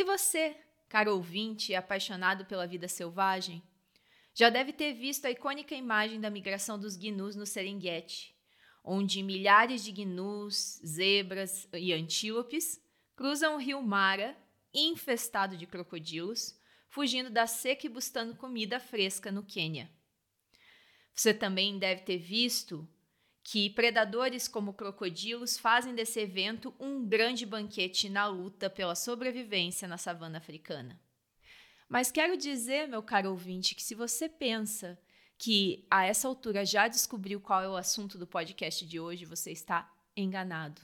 Se você, caro ouvinte, é apaixonado pela vida selvagem, já deve ter visto a icônica imagem da migração dos gnus no Serengeti, onde milhares de gnus, zebras e antílopes cruzam o rio Mara, infestado de crocodilos, fugindo da seca e buscando comida fresca no Quênia. Você também deve ter visto que predadores como crocodilos fazem desse evento um grande banquete na luta pela sobrevivência na savana africana. Mas quero dizer, meu caro ouvinte, que se você pensa que a essa altura já descobriu qual é o assunto do podcast de hoje, você está enganado.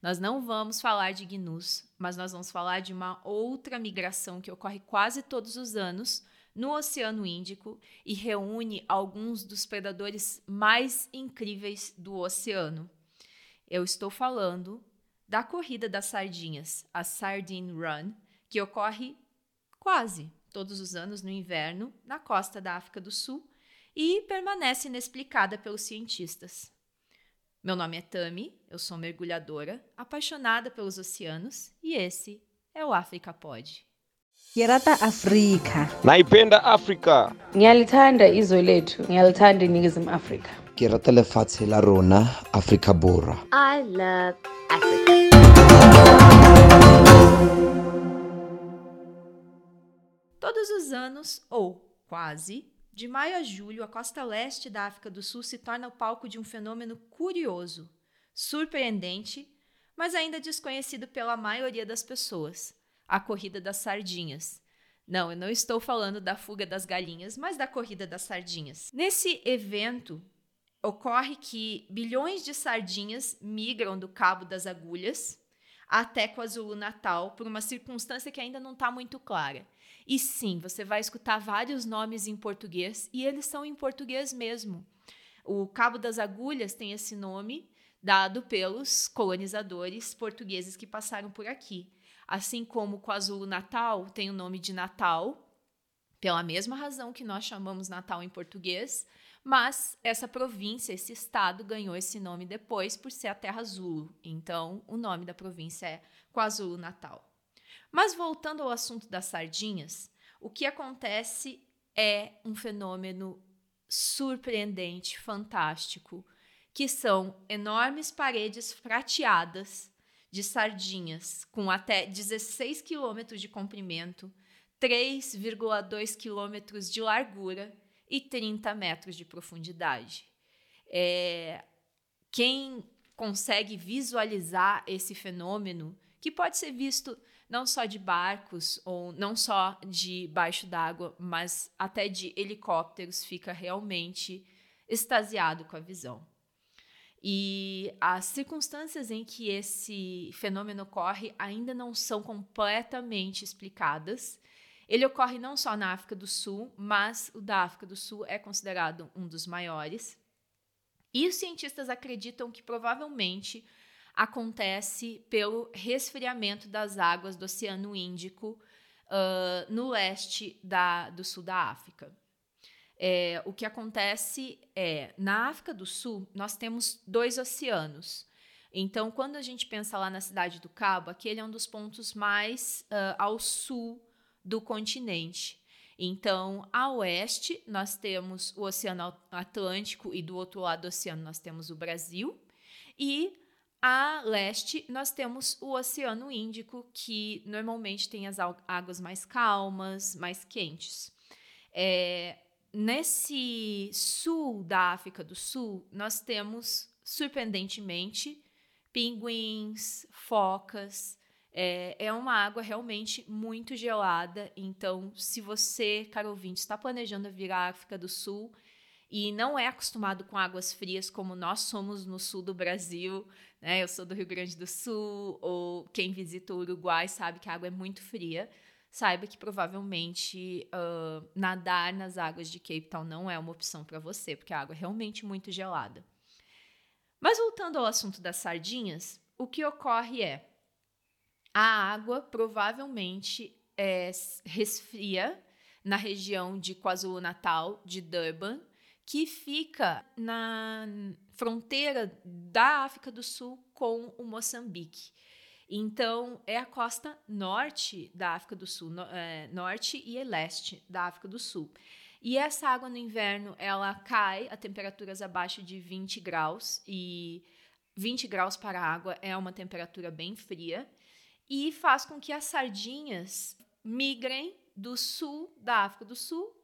Nós não vamos falar de gnus, mas nós vamos falar de uma outra migração que ocorre quase todos os anos no Oceano Índico e reúne alguns dos predadores mais incríveis do oceano. Eu estou falando da corrida das sardinhas, a Sardine Run, que ocorre quase todos os anos no inverno na costa da África do Sul e permanece inexplicada pelos cientistas. Meu nome é Tami, eu sou mergulhadora, apaixonada pelos oceanos e esse é o África Pod. Ngirata Afrika. naipenda afrika. Ngiyalithanda izwe lethu. Ngiyalithanda iningizimu afrika. Ke rata lefatshe la rona afrika borwa I love Africa. Todos os anos, ou quase, de maio a julho, a costa leste da África do Sul se torna o palco de um fenômeno curioso, surpreendente, mas ainda desconhecido pela maioria das pessoas: a corrida das sardinhas. Não, eu não estou falando da fuga das galinhas, mas da corrida das sardinhas. Nesse evento, ocorre que bilhões de sardinhas migram do Cabo das Agulhas até KwaZulu-Natal por uma circunstância que ainda não está muito clara. E sim, você vai escutar vários nomes em português e eles são em português mesmo. O Cabo das Agulhas tem esse nome dado pelos colonizadores portugueses que passaram por aqui. Assim como KwaZulu-Natal tem o nome de Natal, pela mesma razão que nós chamamos Natal em português, mas essa província, esse estado, ganhou esse nome depois por ser a Terra Zulu. Então, o nome da província é KwaZulu-Natal. Mas voltando ao assunto das sardinhas, o que acontece é um fenômeno surpreendente, fantástico, que são enormes paredes prateadas de sardinhas com até 16 quilômetros de comprimento, 3,2 quilômetros de largura e 30 metros de profundidade. É, quem consegue visualizar esse fenômeno, que pode ser visto não só de barcos ou não só de baixo d'água, mas até de helicópteros, fica realmente extasiado com a visão. E as circunstâncias em que esse fenômeno ocorre ainda não são completamente explicadas. Ele ocorre não só na África do Sul, mas o da África do Sul é considerado um dos maiores. E os cientistas acreditam que provavelmente acontece pelo resfriamento das águas do Oceano Índico uh, no leste da, do sul da África. É, o que acontece é, na África do Sul, nós temos dois oceanos. Então, quando a gente pensa lá na Cidade do Cabo, aquele é um dos pontos mais uh, ao sul do continente. Então, a oeste, nós temos o Oceano Atlântico e do outro lado do oceano nós temos o Brasil. E a leste, nós temos o Oceano Índico, que normalmente tem as águas mais calmas, mais quentes. É, nesse sul da África do Sul, nós temos, surpreendentemente, pinguins, focas. É, é uma água realmente muito gelada. Então, se você, caro ouvinte, está planejando vir à África do Sul e não é acostumado com águas frias como nós somos no sul do Brasil, né? Eu sou do Rio Grande do Sul, ou quem visita o Uruguai sabe que a água é muito fria saiba que provavelmente uh, nadar nas águas de Cape Town não é uma opção para você, porque a água é realmente muito gelada. Mas voltando ao assunto das sardinhas, o que ocorre é a água provavelmente é, resfria na região de KwaZulu-Natal, de Durban, que fica na fronteira da África do Sul com o Moçambique. Então, é a costa norte da África do Sul, no, é, norte e leste da África do Sul. E essa água no inverno, ela cai a temperaturas abaixo de 20 graus, e 20 graus para a água é uma temperatura bem fria, e faz com que as sardinhas migrem do sul da África do Sul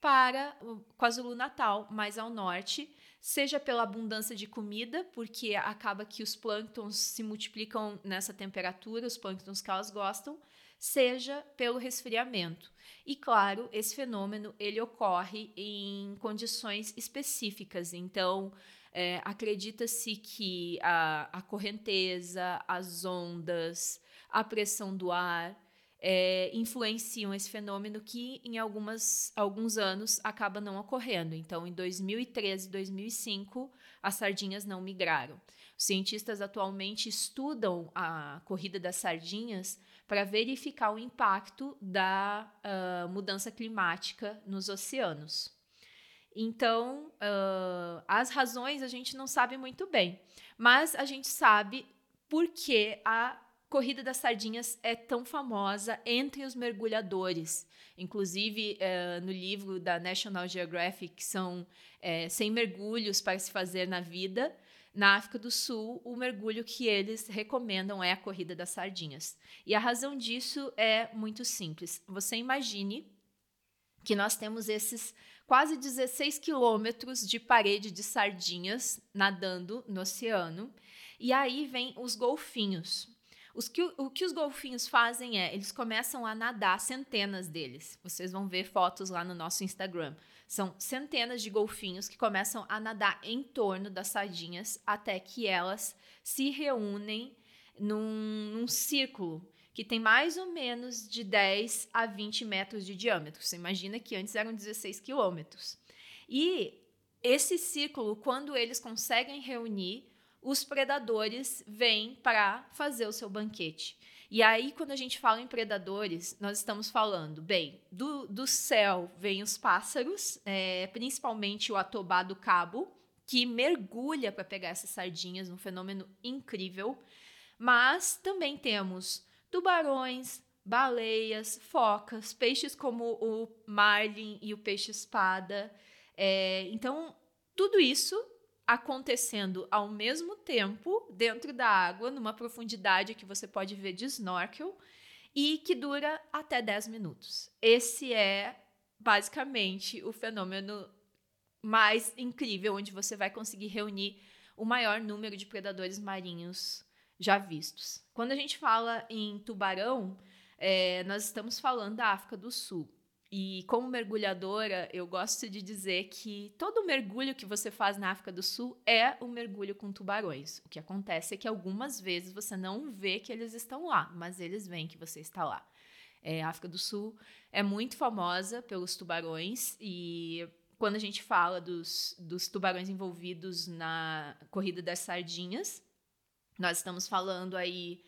para o KwaZulu-Natal, mais ao norte, seja pela abundância de comida, porque acaba que os plânctons se multiplicam nessa temperatura, os plânctons que elas gostam, seja pelo resfriamento. E claro, esse fenômeno ele ocorre em condições específicas. Então, é, acredita-se que a, a correnteza, as ondas, a pressão do ar é, influenciam esse fenômeno que em algumas, alguns anos acaba não ocorrendo. Então, em 2013 e 2005, as sardinhas não migraram. Os cientistas atualmente estudam a corrida das sardinhas para verificar o impacto da uh, mudança climática nos oceanos. Então, uh, as razões a gente não sabe muito bem, mas a gente sabe por que a Corrida das Sardinhas é tão famosa entre os mergulhadores. Inclusive, é, no livro da National Geographic, são é, 100 mergulhos para se fazer na vida. Na África do Sul, o mergulho que eles recomendam é a Corrida das Sardinhas. E a razão disso é muito simples. Você imagine que nós temos esses quase 16 quilômetros de parede de sardinhas nadando no oceano. E aí vem os golfinhos. Os que, o que os golfinhos fazem é, eles começam a nadar, centenas deles. Vocês vão ver fotos lá no nosso Instagram. São centenas de golfinhos que começam a nadar em torno das sardinhas até que elas se reúnem num, num círculo que tem mais ou menos de 10 a 20 metros de diâmetro. Você imagina que antes eram 16 quilômetros. E esse círculo, quando eles conseguem reunir, os predadores vêm para fazer o seu banquete. E aí, quando a gente fala em predadores, nós estamos falando, bem, do, do céu vêm os pássaros, é, principalmente o atobá do cabo, que mergulha para pegar essas sardinhas, um fenômeno incrível. Mas também temos tubarões, baleias, focas, peixes como o marlin e o peixe-espada. É, então, tudo isso acontecendo ao mesmo tempo dentro da água, numa profundidade que você pode ver de snorkel e que dura até 10 minutos. Esse é basicamente o fenômeno mais incrível onde você vai conseguir reunir o maior número de predadores marinhos já vistos. Quando a gente fala em tubarão, é, nós estamos falando da África do Sul. E como mergulhadora, eu gosto de dizer que todo mergulho que você faz na África do Sul é um mergulho com tubarões. O que acontece é que algumas vezes você não vê que eles estão lá, mas eles veem que você está lá. É, a África do Sul é muito famosa pelos tubarões e quando a gente fala dos, dos tubarões envolvidos na corrida das sardinhas, nós estamos falando aí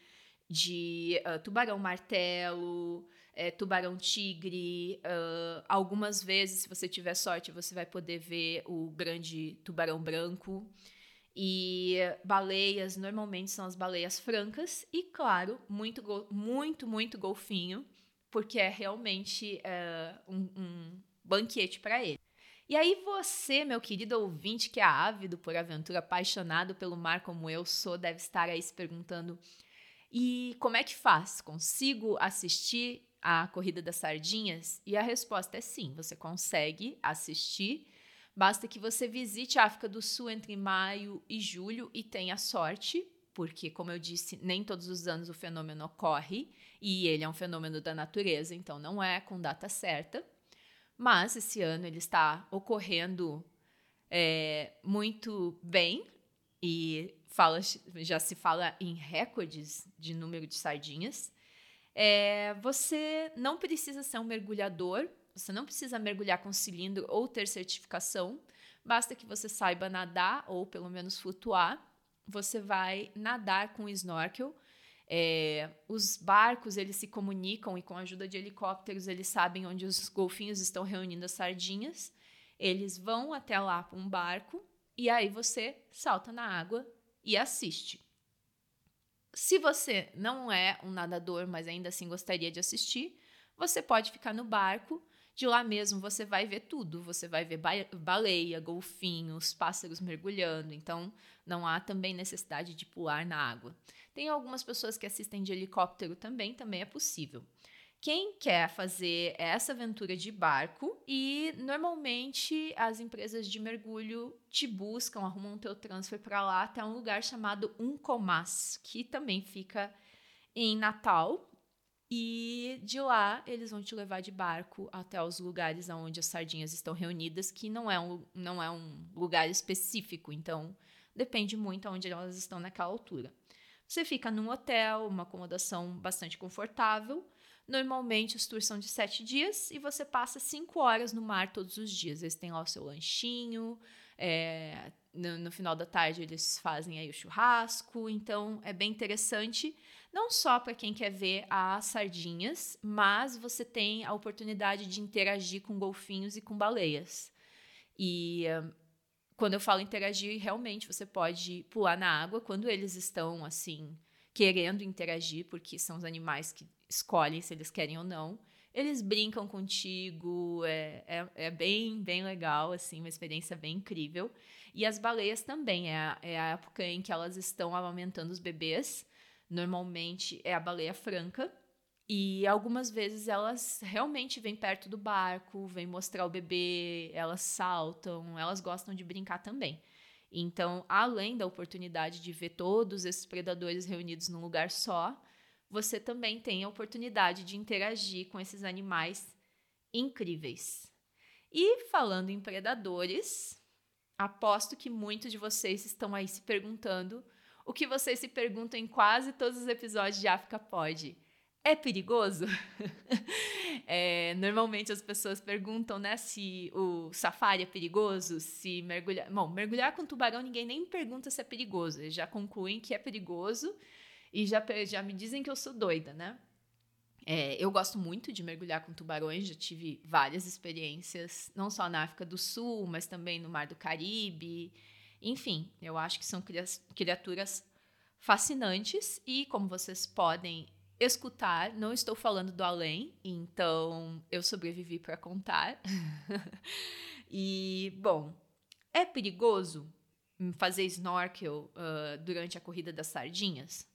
de uh, tubarão martelo, é, tubarão-tigre. Uh, algumas vezes, se você tiver sorte, você vai poder ver o grande tubarão branco. E baleias, normalmente são as baleias francas. E, claro, muito, muito, muito golfinho, porque é realmente uh, um, um banquete para ele. E aí você, meu querido ouvinte, que é ávido por aventura, apaixonado pelo mar como eu sou, deve estar aí se perguntando: e como é que faz? Consigo assistir a Corrida das Sardinhas? E a resposta é sim, você consegue assistir. Basta que você visite a África do Sul entre maio e julho e tenha sorte, porque, como eu disse, nem todos os anos o fenômeno ocorre e ele é um fenômeno da natureza, então não é com data certa. Mas esse ano ele está ocorrendo é, muito bem e fala, já se fala em recordes de número de sardinhas. É, você não precisa ser um mergulhador, você não precisa mergulhar com cilindro ou ter certificação, basta que você saiba nadar ou pelo menos flutuar. Você vai nadar com snorkel. É, os barcos eles se comunicam e com a ajuda de helicópteros eles sabem onde os golfinhos estão reunindo as sardinhas. Eles vão até lá com um barco e aí você salta na água e assiste. Se você não é um nadador, mas ainda assim gostaria de assistir, você pode ficar no barco. De lá mesmo você vai ver tudo. Você vai ver baleia, golfinhos, pássaros mergulhando. Então não há também necessidade de pular na água. Tem algumas pessoas que assistem de helicóptero também, também é possível. Quem quer fazer essa aventura de barco e normalmente as empresas de mergulho te buscam, arrumam teu transfer para lá até um lugar chamado Uncomas, que também fica em Natal. E de lá eles vão te levar de barco até os lugares onde as sardinhas estão reunidas, que não é um, não é um lugar específico, então depende muito aonde elas estão naquela altura. Você fica num hotel, uma acomodação bastante confortável. Normalmente os tours são de sete dias e você passa cinco horas no mar todos os dias. Eles têm lá o seu lanchinho, é, no, no, final da tarde eles fazem aí o churrasco, então é bem interessante, não só para quem quer ver as sardinhas, mas você tem a oportunidade de interagir com golfinhos e com baleias. E quando eu falo interagir, realmente você pode pular na água quando eles estão assim querendo interagir, porque são os animais que escolhem se eles querem ou não. Eles brincam contigo, é, é, é bem, bem legal, assim, uma experiência bem incrível. E as baleias também, é é a época em que elas estão amamentando os bebês. Normalmente é a baleia franca, e algumas vezes elas realmente vêm perto do barco, vêm mostrar o bebê, elas saltam, elas gostam de brincar também. Então, além da oportunidade de ver todos esses predadores reunidos num lugar só, você também tem a oportunidade de interagir com esses animais incríveis. E falando em predadores, aposto que muitos de vocês estão aí se perguntando o que vocês se perguntam em quase todos os episódios de África Pode é perigoso? é, normalmente as pessoas perguntam, né, se o safari é perigoso, se mergulhar. Bom, mergulhar com tubarão ninguém nem pergunta se é perigoso. Eles já concluem que é perigoso e já, já me dizem que eu sou doida, né? É, eu gosto muito de mergulhar com tubarões, já tive várias experiências, não só na África do Sul, mas também no Mar do Caribe. Enfim, eu acho que são criaturas fascinantes e, como vocês podem escutar, não estou falando do além, então eu sobrevivi para contar. e, bom, é perigoso fazer snorkel uh, durante a corrida das sardinhas?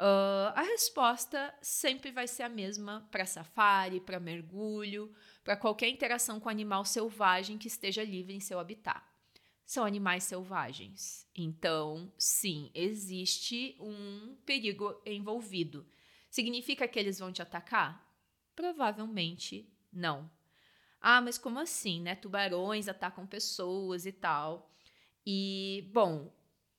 Uh, a resposta sempre vai ser a mesma para safari, para mergulho, para qualquer interação com animal selvagem que esteja livre em seu habitat. São animais selvagens. Então, sim, existe um perigo envolvido. Significa que eles vão te atacar? Provavelmente não. Ah, mas como assim, né? Tubarões atacam pessoas e tal. E, bom,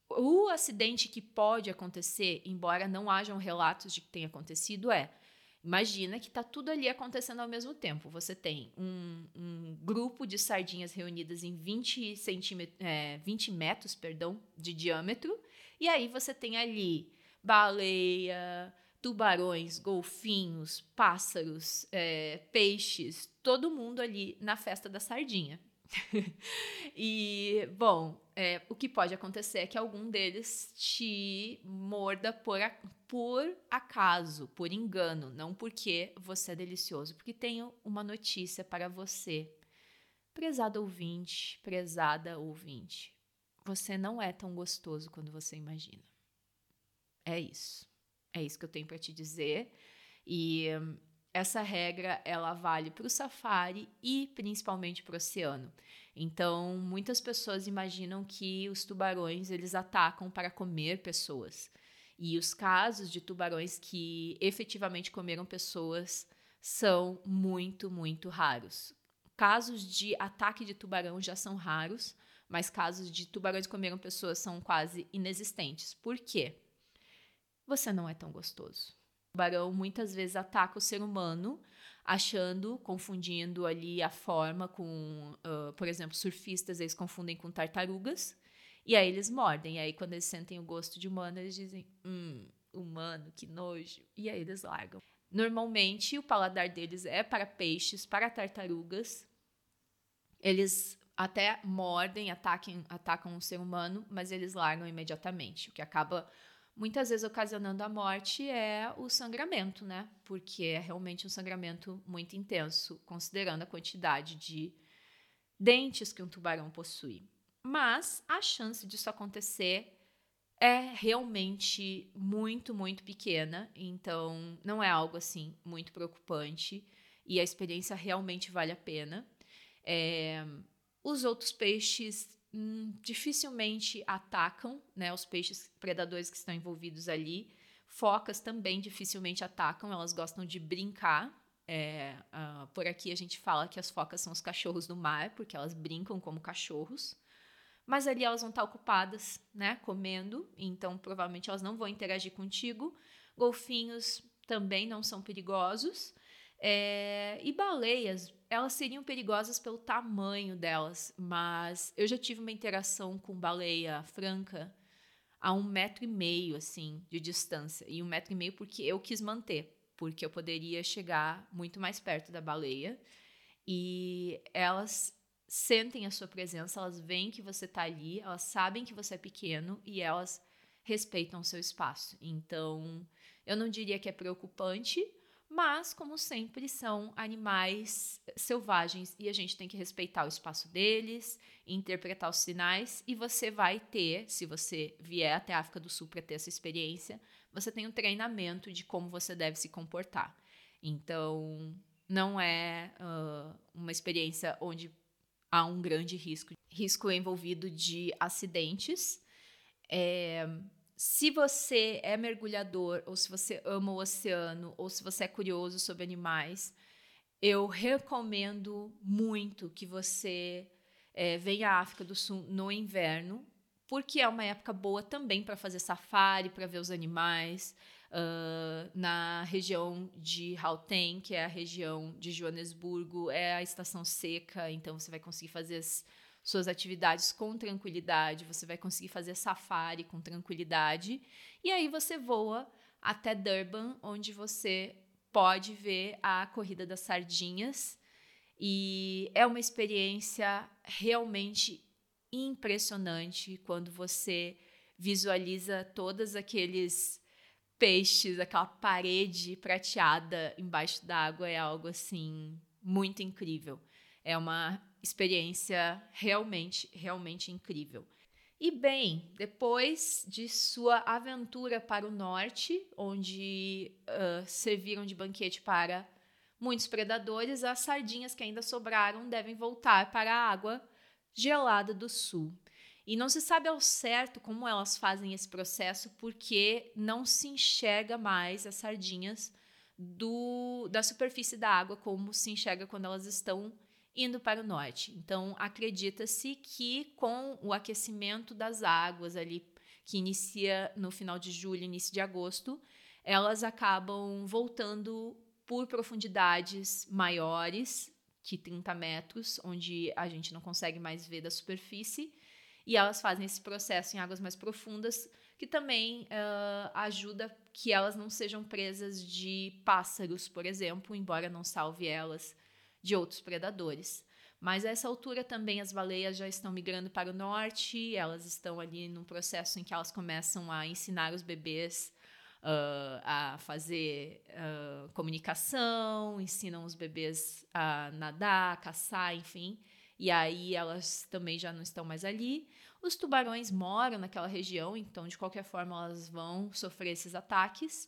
o acidente que pode acontecer, embora não hajam relatos de que tenha acontecido, é. Imagina que está tudo ali acontecendo ao mesmo tempo. Você tem um, um grupo de sardinhas reunidas em 20, centímetros, é, 20 metros perdão, de diâmetro, e aí você tem ali baleia, tubarões, golfinhos, pássaros, é, peixes, todo mundo ali na festa da sardinha. e, bom, é, o que pode acontecer é que algum deles te morda por, a, por acaso, por engano, não porque você é delicioso. Porque tenho uma notícia para você, prezado ouvinte, prezada ouvinte. Você não é tão gostoso quando você imagina. É isso. É isso que eu tenho para te dizer. E hum, essa regra ela vale para o safari e principalmente para o oceano. Então, muitas pessoas imaginam que os tubarões eles atacam para comer pessoas. E os casos de tubarões que efetivamente comeram pessoas são muito, muito raros. Casos de ataque de tubarão já são raros, mas casos de tubarões que comeram pessoas são quase inexistentes. Por quê? Você não é tão gostoso. O tubarão muitas vezes ataca o ser humano, achando, confundindo ali a forma com, uh, por exemplo, surfistas, eles confundem com tartarugas, e aí eles mordem. E aí, quando eles sentem o gosto de humano, eles dizem, hum, humano, que nojo. E aí eles largam. Normalmente, o paladar deles é para peixes, para tartarugas. Eles até mordem, ataquem, atacam o ser humano, mas eles largam imediatamente, o que acaba muitas vezes ocasionando a morte é o sangramento, né? Porque é realmente um sangramento muito intenso, considerando a quantidade de dentes que um tubarão possui. Mas a chance disso acontecer é realmente muito, muito pequena, então não é algo assim muito preocupante e a experiência realmente vale a pena. É, os outros peixes hum, dificilmente atacam, né? Os peixes predadores que estão envolvidos ali. Focas também dificilmente atacam, elas gostam de brincar. É, uh, por aqui a gente fala que as focas são os cachorros do mar, porque elas brincam como cachorros. Mas ali elas vão estar ocupadas, né, comendo, então provavelmente elas não vão interagir contigo. Golfinhos também não são perigosos. É, e baleias, elas seriam perigosas pelo tamanho delas, mas eu já tive uma interação com baleia franca a um metro e meio, assim, de distância. E um metro e meio porque eu quis manter, porque eu poderia chegar muito mais perto da baleia. E elas sentem a sua presença, elas veem que você está ali, elas sabem que você é pequeno e elas respeitam o seu espaço. Então, eu não diria que é preocupante, mas, como sempre, são animais selvagens e a gente tem que respeitar o espaço deles, interpretar os sinais. E você vai ter, se você vier até a África do Sul para ter essa experiência, você tem um treinamento de como você deve se comportar. Então, não é uh, uma experiência onde há um grande risco risco envolvido de acidentes. É, se você é mergulhador, ou se você ama o oceano, ou se você é curioso sobre animais, eu recomendo muito que você é, venha à África do Sul no inverno, porque é uma época boa também para fazer safari, para ver os animais. Uh, na região de Gauteng, que é a região de Joanesburgo, é a estação seca, então você vai conseguir fazer as suas atividades com tranquilidade, você vai conseguir fazer safari com tranquilidade, e aí você voa até Durban, onde você pode ver a corrida das sardinhas. E é uma experiência realmente impressionante quando você visualiza todos aqueles peixes, aquela parede prateada embaixo d'água, é algo assim muito incrível. É uma experiência realmente, realmente incrível. E bem, depois de sua aventura para o norte, onde uh, serviram de banquete para muitos predadores, as sardinhas que ainda sobraram devem voltar para a água gelada do sul. E não se sabe ao certo como elas fazem esse processo, porque não se enxerga mais as sardinhas do, da superfície da água como se enxerga quando elas estão indo para o norte. Então, acredita-se que com o aquecimento das águas ali, que inicia no final de julho, início de agosto, elas acabam voltando por profundidades maiores que 30 metros, onde a gente não consegue mais ver da superfície, e elas fazem esse processo em águas mais profundas, que também uh, ajuda que elas não sejam presas de pássaros, por exemplo, embora não salve elas de outros predadores. Mas a essa altura também as baleias já estão migrando para o norte, elas estão ali num processo em que elas começam a ensinar os bebês uh, a fazer uh, comunicação, ensinam os bebês a nadar, a caçar, enfim. E aí elas também já não estão mais ali. Os tubarões moram naquela região, então de qualquer forma elas vão sofrer esses ataques.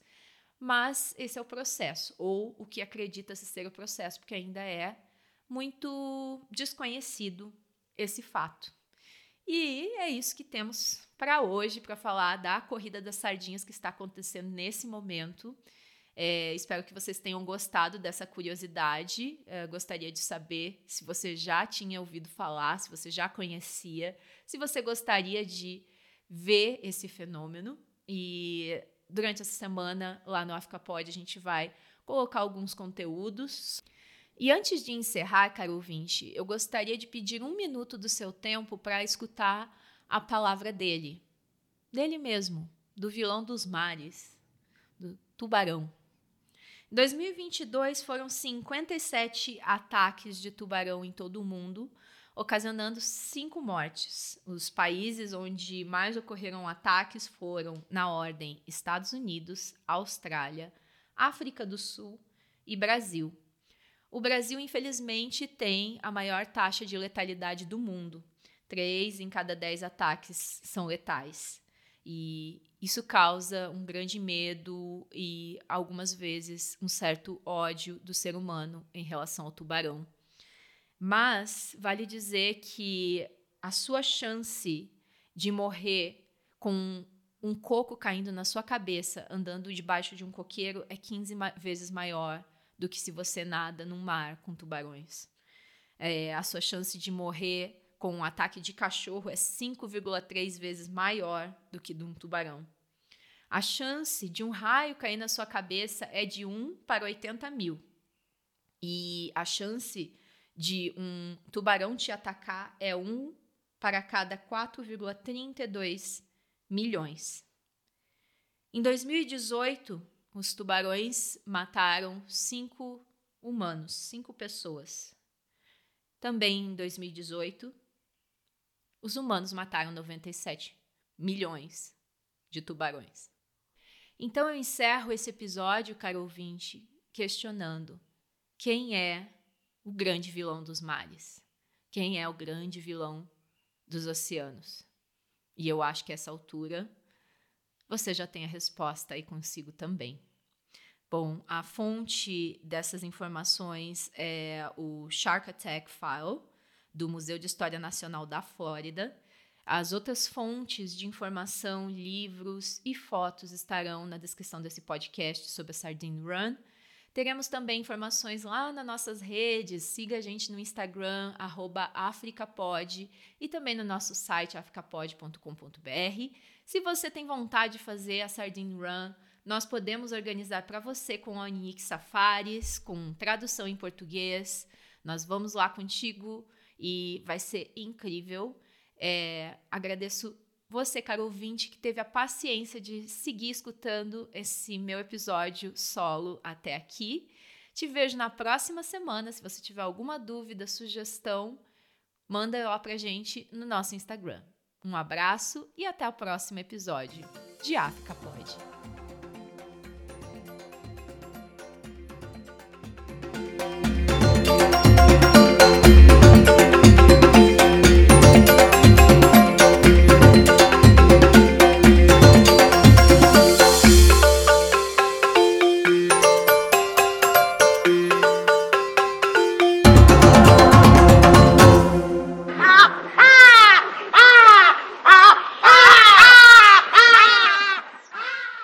Mas esse é o processo, ou o que acredita-se ser o processo, porque ainda é muito desconhecido esse fato. E é isso que temos para hoje, para falar da corrida das sardinhas que está acontecendo nesse momento. É, espero que vocês tenham gostado dessa curiosidade. É, gostaria de saber se você já tinha ouvido falar, se você já conhecia, se você gostaria de ver esse fenômeno. E durante essa semana, lá no África Pod, a gente vai colocar alguns conteúdos. E antes de encerrar, caro ouvinte, eu gostaria de pedir um minuto do seu tempo para escutar a palavra dele. Dele mesmo, do vilão dos mares, do tubarão. Em 2022 foram 57 ataques de tubarão em todo o mundo, ocasionando cinco mortes. Os países onde mais ocorreram ataques foram, na ordem, Estados Unidos, Austrália, África do Sul e Brasil. O Brasil, infelizmente, tem a maior taxa de letalidade do mundo. Três em cada dez ataques são letais. E isso causa um grande medo e, algumas vezes, um certo ódio do ser humano em relação ao tubarão. Mas vale dizer que a sua chance de morrer com um coco caindo na sua cabeça andando debaixo de um coqueiro é 15 vezes maior do que se você nada num mar com tubarões. É, a sua chance de morrer com um ataque de cachorro é 5,3 vezes maior do que de um tubarão. A chance de um raio cair na sua cabeça é de 1 para 80 mil. E a chance de um tubarão te atacar é 1 para cada 4,32 milhões. Em 2018, os tubarões mataram cinco humanos, cinco pessoas. Também em 2018, os humanos mataram 97 milhões de tubarões. Então eu encerro esse episódio, caro ouvinte, questionando quem é o grande vilão dos mares? Quem é o grande vilão dos oceanos? E eu acho que a essa altura você já tem a resposta aí consigo também. Bom, a fonte dessas informações é o Shark Attack File, do Museu de História Nacional da Flórida. As outras fontes de informação, livros e fotos estarão na descrição desse podcast sobre a Sardine Run. Teremos também informações lá nas nossas redes. Siga a gente no Instagram, AfricaPod, e também no nosso site, africapod.com.br. Se você tem vontade de fazer a Sardine Run, nós podemos organizar para você com a Unique Safaris, com tradução em português. Nós vamos lá contigo e vai ser incrível. É, agradeço você, caro ouvinte, que teve a paciência de seguir escutando esse meu episódio solo até aqui. Te vejo na próxima semana. Se você tiver alguma dúvida, sugestão, manda lá pra gente no nosso Instagram. Um abraço e até o próximo episódio de África Pode.